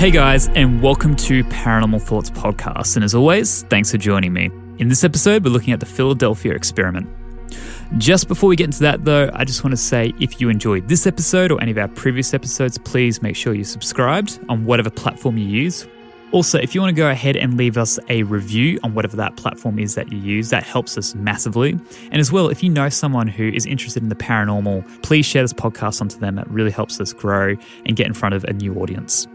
Hey guys, and welcome to Paranormal Thoughts Podcast. And as always, thanks for joining me. In this episode, we're looking at the Philadelphia experiment. Just before we get into that, though, I just want to say if you enjoyed this episode or any of our previous episodes, please make sure you're subscribed on whatever platform you use. Also, if you want to go ahead and leave us a review on whatever that platform is that you use, that helps us massively. And as well, if you know someone who is interested in the paranormal, please share this podcast onto them. It really helps us grow and get in front of a new audience.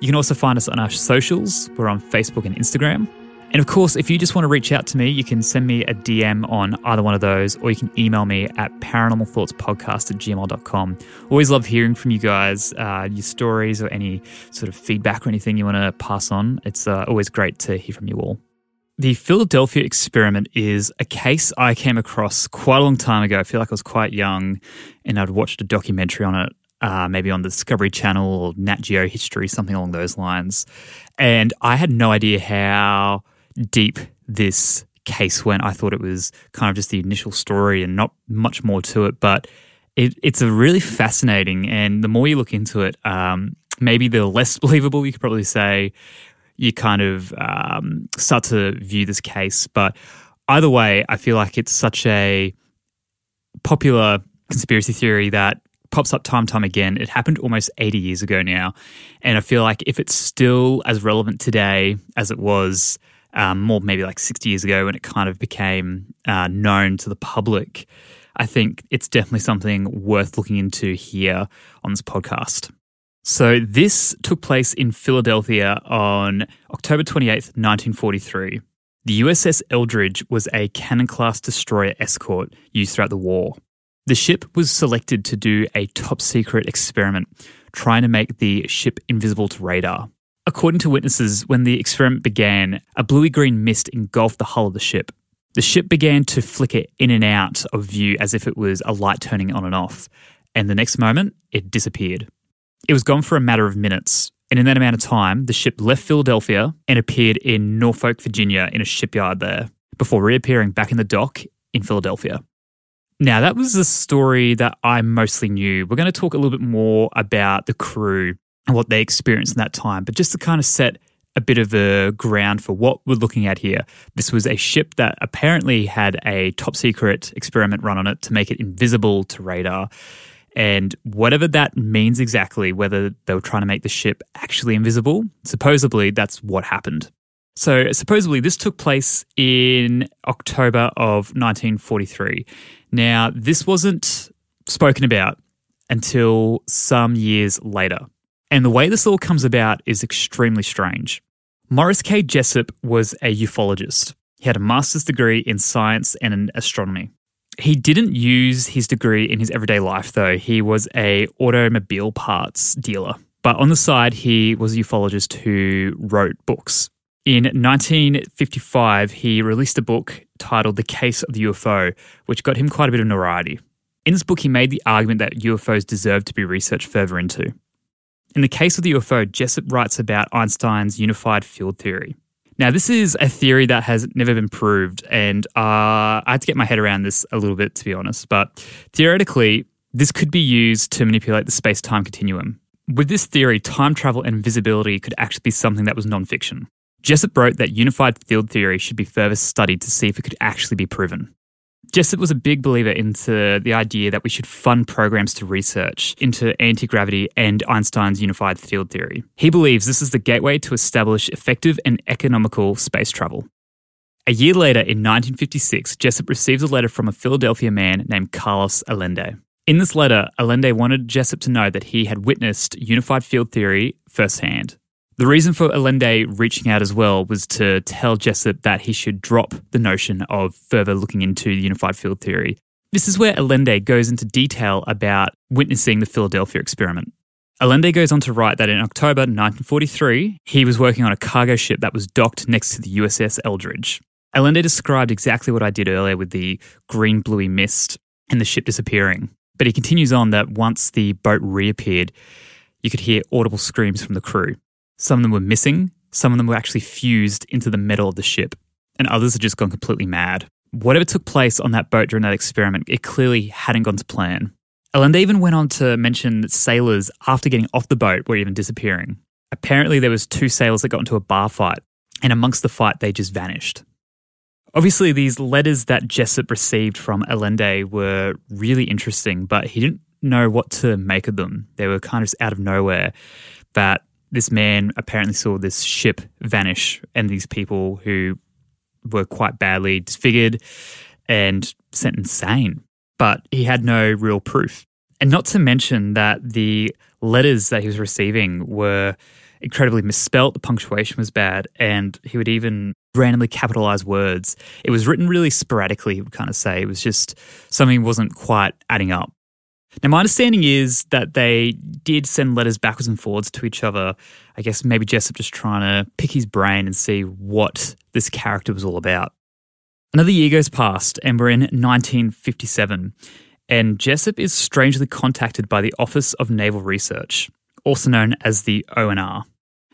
You can also find us on our socials. We're on Facebook and Instagram. And of course, if you just want to reach out to me, you can send me a DM on either one of those, or you can email me at paranormalthoughtspodcast at gmail.com. Always love hearing from you guys, uh, your stories or any sort of feedback or anything you want to pass on. It's uh, always great to hear from you all. The Philadelphia experiment is a case I came across quite a long time ago. I feel like I was quite young and I'd watched a documentary on it uh, maybe on the Discovery Channel or Nat Geo History, something along those lines. And I had no idea how deep this case went. I thought it was kind of just the initial story and not much more to it. But it, it's a really fascinating, and the more you look into it, um, maybe the less believable you could probably say you kind of um, start to view this case. But either way, I feel like it's such a popular conspiracy theory that pops up time time again. It happened almost 80 years ago now. And I feel like if it's still as relevant today as it was um, more maybe like 60 years ago when it kind of became uh, known to the public, I think it's definitely something worth looking into here on this podcast. So, this took place in Philadelphia on October 28th, 1943. The USS Eldridge was a cannon class destroyer escort used throughout the war. The ship was selected to do a top secret experiment, trying to make the ship invisible to radar. According to witnesses, when the experiment began, a bluey green mist engulfed the hull of the ship. The ship began to flicker in and out of view as if it was a light turning on and off, and the next moment, it disappeared. It was gone for a matter of minutes, and in that amount of time, the ship left Philadelphia and appeared in Norfolk, Virginia, in a shipyard there, before reappearing back in the dock in Philadelphia. Now, that was the story that I mostly knew. We're going to talk a little bit more about the crew and what they experienced in that time, but just to kind of set a bit of the ground for what we're looking at here. This was a ship that apparently had a top secret experiment run on it to make it invisible to radar. And whatever that means exactly, whether they were trying to make the ship actually invisible, supposedly that's what happened. So, supposedly, this took place in October of 1943. Now, this wasn't spoken about until some years later. And the way this all comes about is extremely strange. Morris K. Jessup was a ufologist. He had a master's degree in science and in astronomy. He didn't use his degree in his everyday life though. He was a automobile parts dealer. But on the side, he was a ufologist who wrote books. In 1955, he released a book titled The Case of the UFO, which got him quite a bit of notoriety. In this book, he made the argument that UFOs deserve to be researched further into. In the case of the UFO, Jessup writes about Einstein's unified field theory. Now, this is a theory that has never been proved, and uh, I had to get my head around this a little bit, to be honest. But theoretically, this could be used to manipulate the space time continuum. With this theory, time travel and visibility could actually be something that was non fiction. Jessup wrote that unified field theory should be further studied to see if it could actually be proven. Jessup was a big believer into the idea that we should fund programs to research into anti gravity and Einstein's unified field theory. He believes this is the gateway to establish effective and economical space travel. A year later, in 1956, Jessup receives a letter from a Philadelphia man named Carlos Allende. In this letter, Allende wanted Jessup to know that he had witnessed unified field theory firsthand. The reason for Allende reaching out as well was to tell Jessup that he should drop the notion of further looking into the unified field theory. This is where Allende goes into detail about witnessing the Philadelphia experiment. Allende goes on to write that in October 1943, he was working on a cargo ship that was docked next to the USS Eldridge. Allende described exactly what I did earlier with the green bluey mist and the ship disappearing. But he continues on that once the boat reappeared, you could hear audible screams from the crew. Some of them were missing, some of them were actually fused into the metal of the ship, and others had just gone completely mad. Whatever took place on that boat during that experiment, it clearly hadn't gone to plan. Allende even went on to mention that sailors, after getting off the boat, were even disappearing. Apparently, there was two sailors that got into a bar fight, and amongst the fight, they just vanished. Obviously, these letters that Jessup received from Allende were really interesting, but he didn't know what to make of them. They were kind of out of nowhere. That this man apparently saw this ship vanish and these people who were quite badly disfigured and sent insane. But he had no real proof. And not to mention that the letters that he was receiving were incredibly misspelt, the punctuation was bad, and he would even randomly capitalize words. It was written really sporadically, he would kind of say. It was just something wasn't quite adding up. Now, my understanding is that they did send letters backwards and forwards to each other. I guess maybe Jessup just trying to pick his brain and see what this character was all about. Another year goes past, and we're in 1957, and Jessup is strangely contacted by the Office of Naval Research, also known as the ONR.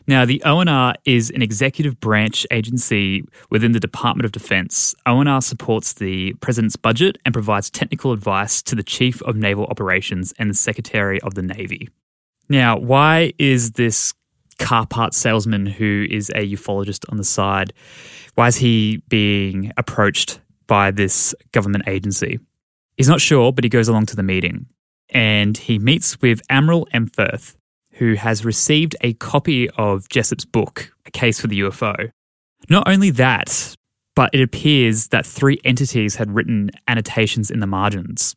Now, the ONR is an executive branch agency within the Department of Defense. ONR supports the President's budget and provides technical advice to the Chief of Naval Operations and the Secretary of the Navy. Now, why is this car part salesman who is a ufologist on the side, why is he being approached by this government agency? He's not sure, but he goes along to the meeting and he meets with Admiral Emferth, who has received a copy of Jessup's book, A Case for the UFO. Not only that, but it appears that three entities had written annotations in the margins.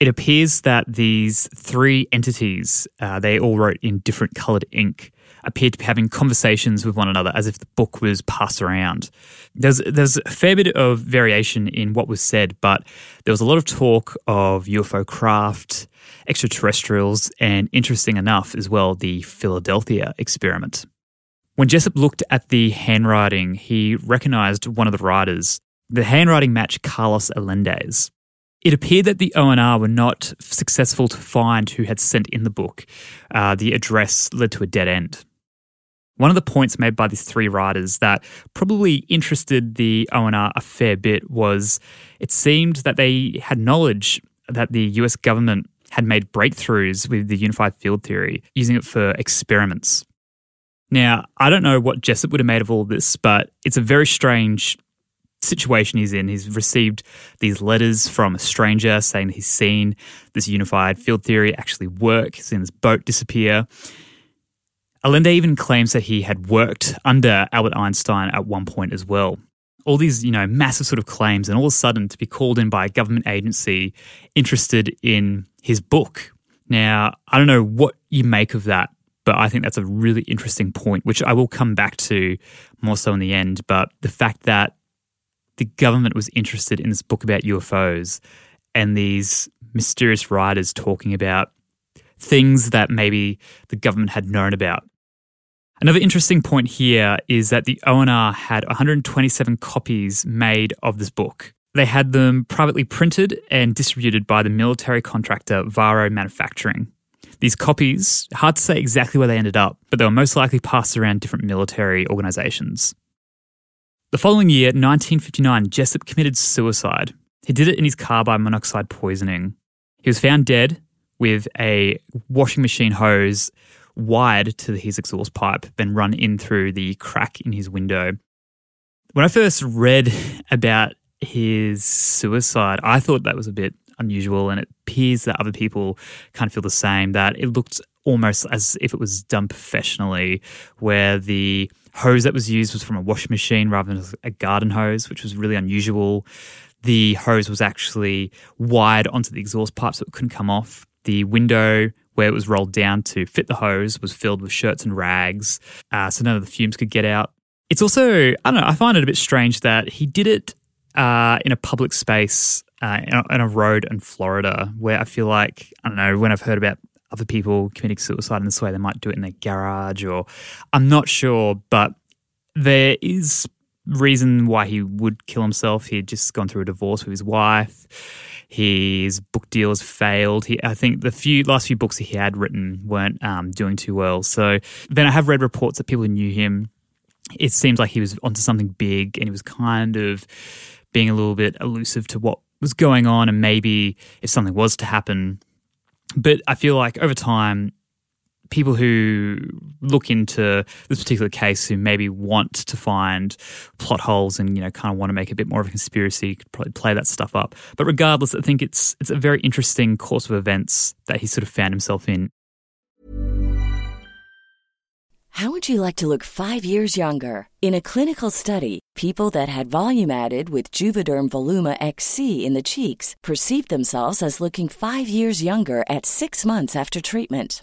It appears that these three entities, uh, they all wrote in different coloured ink, appeared to be having conversations with one another as if the book was passed around. There's, there's a fair bit of variation in what was said, but there was a lot of talk of UFO craft, extraterrestrials, and interesting enough as well, the Philadelphia experiment. When Jessup looked at the handwriting, he recognized one of the writers. The handwriting matched Carlos Allende's. It appeared that the ONR were not successful to find who had sent in the book. Uh, the address led to a dead end. One of the points made by these three writers that probably interested the ONR a fair bit was it seemed that they had knowledge that the US government had made breakthroughs with the unified field theory, using it for experiments. Now, I don't know what Jessup would have made of all this, but it's a very strange situation he's in. He's received these letters from a stranger saying he's seen this unified field theory actually work, he's seen this boat disappear. Allende even claims that he had worked under Albert Einstein at one point as well all these, you know, massive sort of claims, and all of a sudden to be called in by a government agency interested in his book. Now, I don't know what you make of that, but I think that's a really interesting point, which I will come back to more so in the end. But the fact that the government was interested in this book about UFOs and these mysterious writers talking about things that maybe the government had known about Another interesting point here is that the ONR had 127 copies made of this book. They had them privately printed and distributed by the military contractor Varo Manufacturing. These copies, hard to say exactly where they ended up, but they were most likely passed around different military organisations. The following year, 1959, Jessup committed suicide. He did it in his car by monoxide poisoning. He was found dead with a washing machine hose wired to his exhaust pipe, then run in through the crack in his window. When I first read about his suicide, I thought that was a bit unusual, and it appears that other people kind of feel the same. That it looked almost as if it was done professionally, where the hose that was used was from a washing machine rather than a garden hose, which was really unusual. The hose was actually wired onto the exhaust pipe so it couldn't come off. The window where it was rolled down to fit the hose was filled with shirts and rags, uh, so none of the fumes could get out. It's also, I don't know, I find it a bit strange that he did it uh, in a public space uh, in, a, in, a, road in Florida, where I feel like, I don't know, when I've heard about other people committing suicide in this way, they might do it in their garage or I'm not sure, but there is reason why he would kill himself. He had just gone through a divorce with his wife. His book deals failed. He, I think the few last few books that he had written weren't um, doing too well. So then I have read reports that people who knew him, it seems like he was onto something big and he was kind of being a little bit elusive to what was going on and maybe if something was to happen. But I feel like over time, people who look into this particular case who maybe want to find plot holes and you know kind of want to make a bit more of a conspiracy could probably play that stuff up. But regardless i think it's it's a very interesting course of events that he sort of found himself in. How would you like to look 5 years younger? In a clinical study people that had volume added with juvederm voluma xc in the cheeks perceived themselves as looking 5 years younger at 6 months after treatment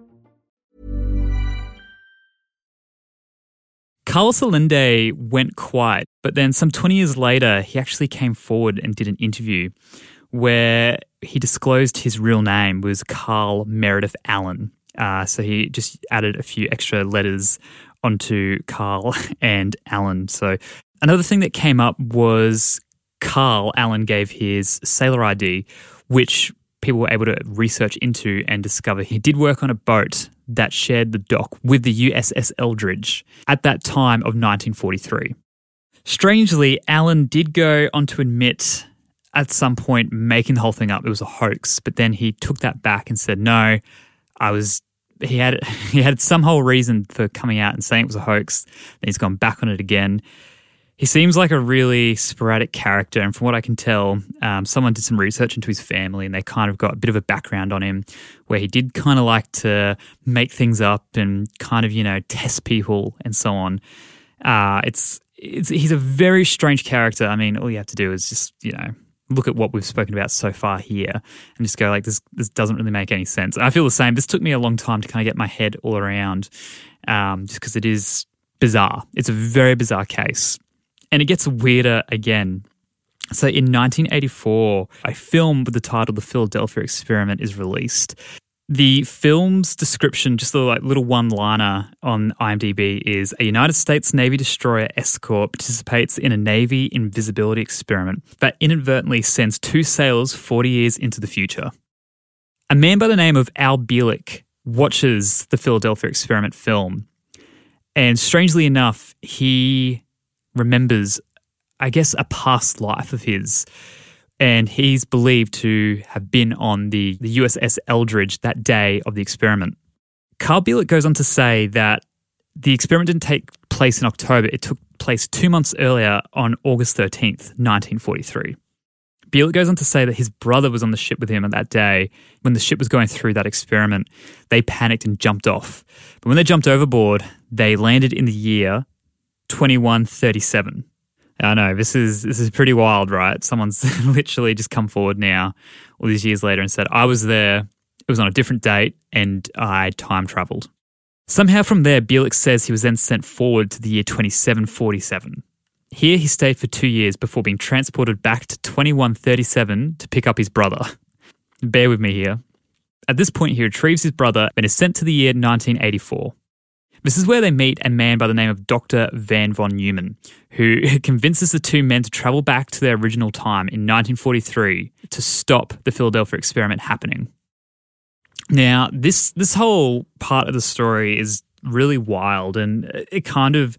Carlos Allende went quiet, but then some 20 years later, he actually came forward and did an interview where he disclosed his real name was Carl Meredith Allen. Uh, so he just added a few extra letters onto Carl and Allen. So another thing that came up was Carl Allen gave his sailor ID, which people were able to research into and discover he did work on a boat that shared the dock with the USS Eldridge at that time of 1943. Strangely, Allen did go on to admit at some point making the whole thing up. It was a hoax, but then he took that back and said, "No, I was." He had he had some whole reason for coming out and saying it was a hoax. Then he's gone back on it again. He seems like a really sporadic character, and from what I can tell, um, someone did some research into his family, and they kind of got a bit of a background on him, where he did kind of like to make things up and kind of you know test people and so on. Uh, it's it's he's a very strange character. I mean, all you have to do is just you know look at what we've spoken about so far here and just go like this this doesn't really make any sense. And I feel the same. This took me a long time to kind of get my head all around, um, just because it is bizarre. It's a very bizarre case. And it gets weirder again. So in 1984, a film with the title The Philadelphia Experiment is released. The film's description, just a like little one liner on IMDb, is a United States Navy destroyer escort participates in a Navy invisibility experiment that inadvertently sends two sailors 40 years into the future. A man by the name of Al Bielek watches the Philadelphia experiment film. And strangely enough, he remembers, I guess, a past life of his. And he's believed to have been on the, the USS Eldridge that day of the experiment. Carl Bielek goes on to say that the experiment didn't take place in October, it took place two months earlier on August 13th, 1943. Bielek goes on to say that his brother was on the ship with him on that day. When the ship was going through that experiment, they panicked and jumped off. But when they jumped overboard, they landed in the year 2137. I know this is this is pretty wild, right? Someone's literally just come forward now, all these years later, and said, "I was there. It was on a different date, and I time traveled." Somehow, from there, Bielek says he was then sent forward to the year 2747. Here, he stayed for two years before being transported back to 2137 to pick up his brother. Bear with me here. At this point, he retrieves his brother and is sent to the year 1984. This is where they meet a man by the name of Dr. Van von Neumann, who convinces the two men to travel back to their original time in 1943 to stop the Philadelphia experiment happening. Now, this this whole part of the story is really wild and it kind of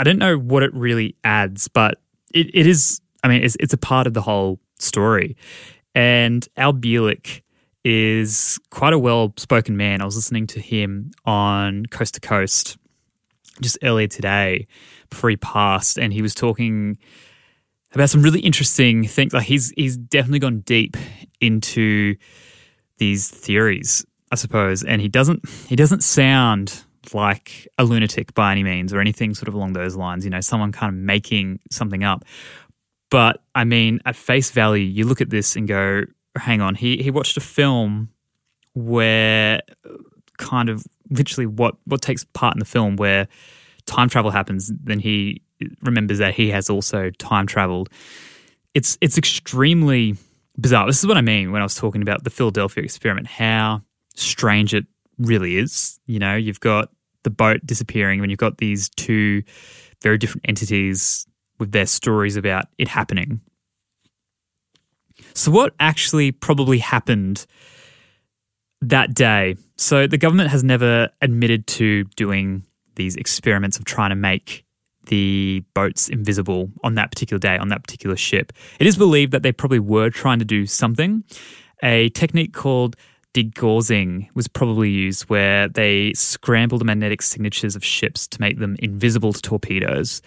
I don't know what it really adds, but it, it is, I mean, it's, it's a part of the whole story. And Al Bielek is quite a well spoken man. I was listening to him on Coast to Coast just earlier today before he passed, and he was talking about some really interesting things. Like he's he's definitely gone deep into these theories, I suppose, and he doesn't he doesn't sound like a lunatic by any means or anything sort of along those lines, you know, someone kind of making something up. But I mean, at face value, you look at this and go, hang on, he, he watched a film where kind of literally what, what takes part in the film where time travel happens, then he remembers that he has also time traveled. It's it's extremely bizarre. This is what I mean when I was talking about the Philadelphia experiment, how strange it really is. You know, you've got the boat disappearing when you've got these two very different entities with their stories about it happening. So, what actually probably happened that day? So, the government has never admitted to doing these experiments of trying to make the boats invisible on that particular day, on that particular ship. It is believed that they probably were trying to do something. A technique called degaussing was probably used where they scrambled the magnetic signatures of ships to make them invisible to torpedoes.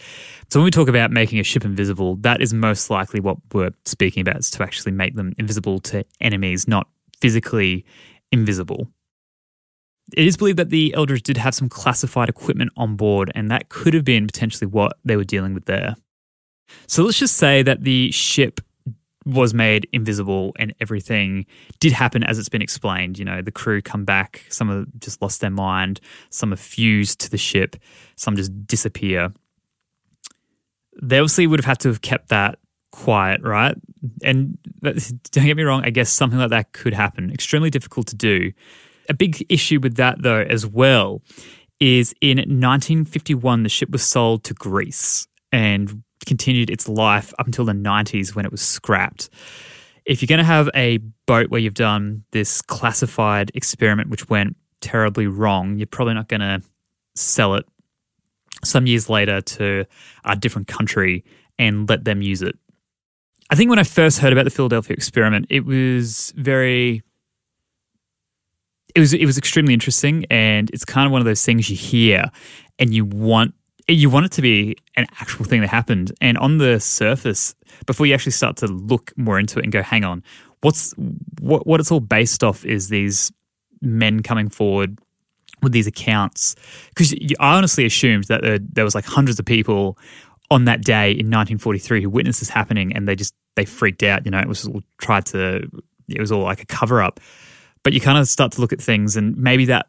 So when we talk about making a ship invisible, that is most likely what we're speaking about is to actually make them invisible to enemies, not physically invisible. It is believed that the Eldridge did have some classified equipment on board, and that could have been potentially what they were dealing with there. So let's just say that the ship was made invisible and everything did happen as it's been explained. You know, the crew come back, some have just lost their mind, some are fused to the ship, some just disappear. They obviously would have had to have kept that quiet, right? And don't get me wrong, I guess something like that could happen. Extremely difficult to do. A big issue with that, though, as well, is in 1951, the ship was sold to Greece. And continued its life up until the 90s when it was scrapped. If you're going to have a boat where you've done this classified experiment which went terribly wrong, you're probably not going to sell it some years later to a different country and let them use it. I think when I first heard about the Philadelphia experiment, it was very it was it was extremely interesting and it's kind of one of those things you hear and you want you want it to be an actual thing that happened. And on the surface, before you actually start to look more into it and go, hang on, what's what what it's all based off is these men coming forward with these accounts because I honestly assumed that there, there was like hundreds of people on that day in 1943 who witnessed this happening and they just they freaked out. You know, it was all tried to it was all like a cover up. But you kind of start to look at things and maybe that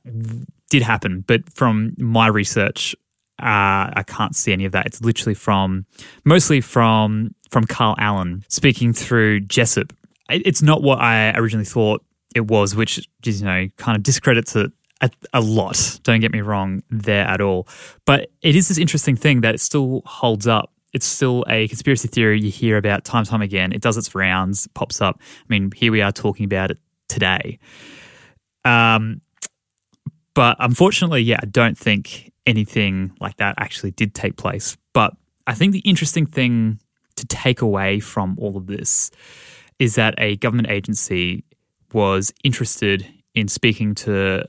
did happen. But from my research, uh, I can't see any of that. It's literally from mostly from from Carl Allen speaking through Jessup. It's not what I originally thought it was, which you know kind of discredits it a, a, lot. Don't get me wrong there at all. But it is this interesting thing that it still holds up. It's still a conspiracy theory you hear about time time again. It does its rounds, pops up. I mean, here we are talking about it today. Um, but unfortunately, yeah, I don't think anything like that actually did take place. But I think the interesting thing to take away from all of this is that a government agency was interested in speaking to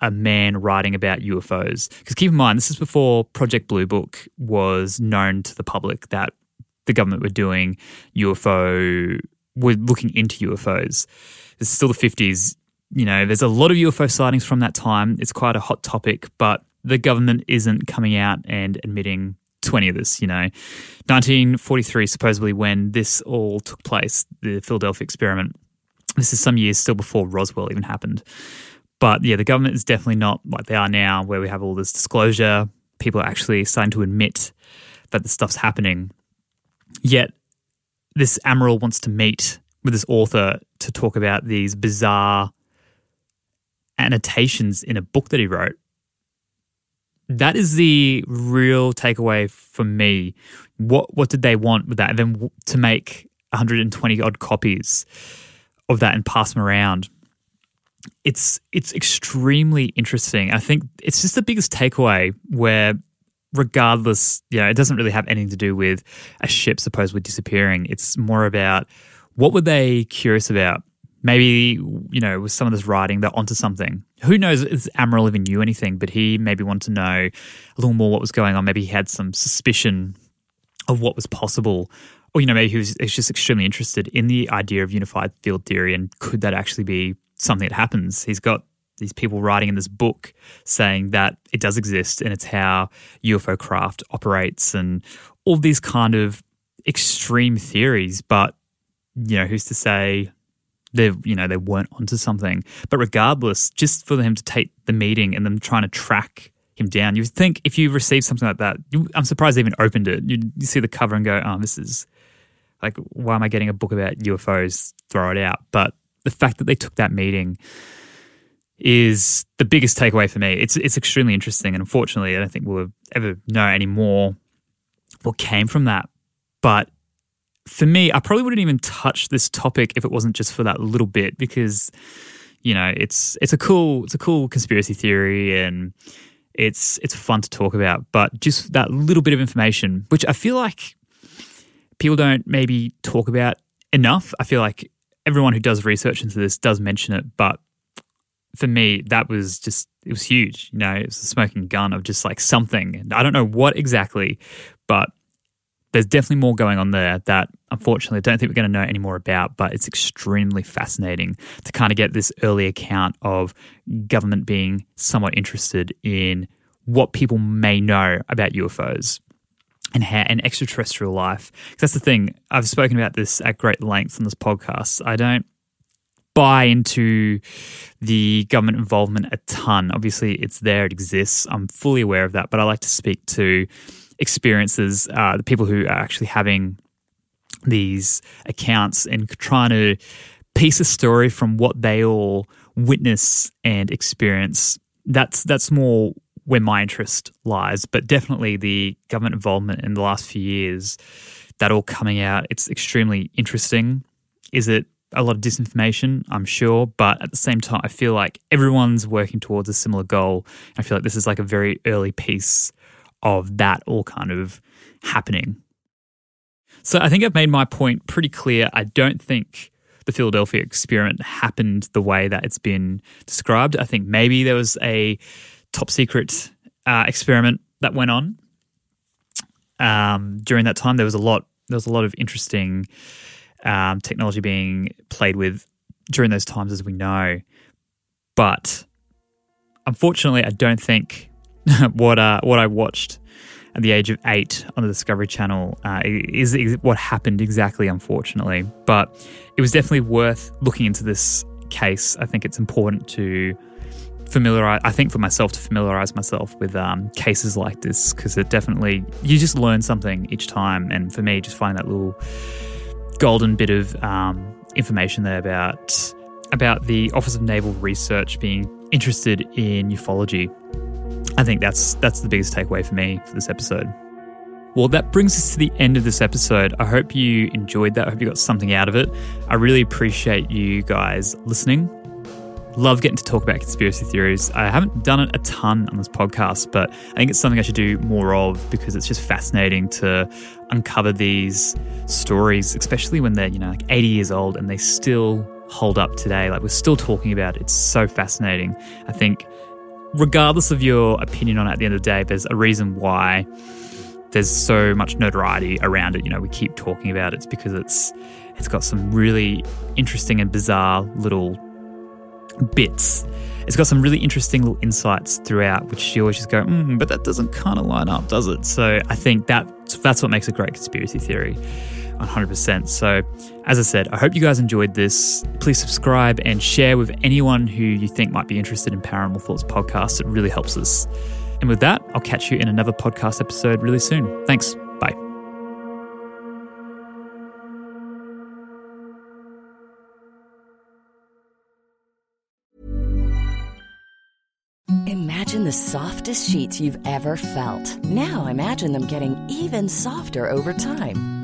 a man writing about UFOs. Because keep in mind, this is before Project Blue Book was known to the public that the government were doing UFO, were looking into UFOs. It's still the 50s. You know, there's a lot of UFO sightings from that time. It's quite a hot topic, but the government isn't coming out and admitting to any of this. You know, 1943, supposedly, when this all took place, the Philadelphia experiment. This is some years still before Roswell even happened. But yeah, the government is definitely not like they are now, where we have all this disclosure. People are actually starting to admit that the stuff's happening. Yet, this Admiral wants to meet with this author to talk about these bizarre annotations in a book that he wrote. That is the real takeaway for me. What what did they want with that? And then to make 120 odd copies of that and pass them around it's it's extremely interesting. I think it's just the biggest takeaway where regardless, you know, it doesn't really have anything to do with a ship supposedly disappearing. It's more about what were they curious about? Maybe, you know, with some of this writing, they're onto something. Who knows if Admiral even knew anything, but he maybe wanted to know a little more what was going on. Maybe he had some suspicion of what was possible. Or, you know, maybe he was, he was just extremely interested in the idea of unified field theory and could that actually be something that happens. He's got these people writing in this book saying that it does exist and it's how UFO craft operates and all these kind of extreme theories. But, you know, who's to say they you know they weren't onto something. But regardless, just for him to take the meeting and them trying to track him down, you think if you receive something like that, you, I'm surprised they even opened it. You, you see the cover and go, oh, this is like, why am I getting a book about UFOs? Throw it out. But the fact that they took that meeting is the biggest takeaway for me. It's it's extremely interesting, and unfortunately, I don't think we'll ever know any more what came from that. But for me, I probably wouldn't even touch this topic if it wasn't just for that little bit, because you know it's it's a cool it's a cool conspiracy theory and it's it's fun to talk about. But just that little bit of information, which I feel like people don't maybe talk about enough. I feel like everyone who does research into this does mention it, but for me, that was just it was huge. You know, it was a smoking gun of just like something. I don't know what exactly, but there's definitely more going on there that unfortunately I don't think we're going to know any more about, but it's extremely fascinating to kind of get this early account of government being somewhat interested in what people may know about UFOs and ha- and extraterrestrial life. Because That's the thing. I've spoken about this at great length on this podcast. I don't buy into the government involvement a ton. Obviously, it's there, it exists. I'm fully aware of that, but I like to speak to experiences, uh, the people who are actually having these accounts and trying to piece a story from what they all witness and experience. That's that's more where my interest lies, but definitely the government involvement in the last few years, that all coming out, it's extremely interesting. Is it a lot of disinformation? I'm sure, but at the same time, I feel like everyone's working towards a similar goal. I feel like this is like a very early piece of that all kind of happening. So I think I've made my point pretty clear. I don't think the Philadelphia experiment happened the way that it's been described. I think maybe there was a top secret uh, experiment that went on. um, during that time, there was a lot. There was a lot of interesting um, technology being played with during those times, as we know. But unfortunately, I don't think what uh, what I watched at the age of eight on the Discovery Channel uh, is, is what happened exactly. Unfortunately, but it was definitely worth looking into this case. I think it's important to familiarize. I think for myself to familiarize myself with um, cases like this because it definitely you just learn something each time. And for me, just finding that little golden bit of um, information there about about the Office of Naval Research being interested in ufology. I think that's that's the biggest takeaway for me for this episode. Well, that brings us to the end of this episode. I hope you enjoyed that. I hope you got something out of it. I really appreciate you guys listening. Love getting to talk about conspiracy theories. I haven't done it a ton on this podcast, but I think it's something I should do more of because it's just fascinating to uncover these stories, especially when they're, you know, like 80 years old and they still hold up today. Like we're still talking about it. It's so fascinating. I think regardless of your opinion on it at the end of the day, there's a reason why there's so much notoriety around it. You know, we keep talking about it. It's because it's it's got some really interesting and bizarre little bits. It's got some really interesting little insights throughout, which you always just go, mm, but that doesn't kind of line up, does it? So I think that that's what makes a great conspiracy theory. 100%. So, as I said, I hope you guys enjoyed this. Please subscribe and share with anyone who you think might be interested in Paranormal Thoughts podcast. It really helps us. And with that, I'll catch you in another podcast episode really soon. Thanks. Bye. Imagine the softest sheets you've ever felt. Now imagine them getting even softer over time.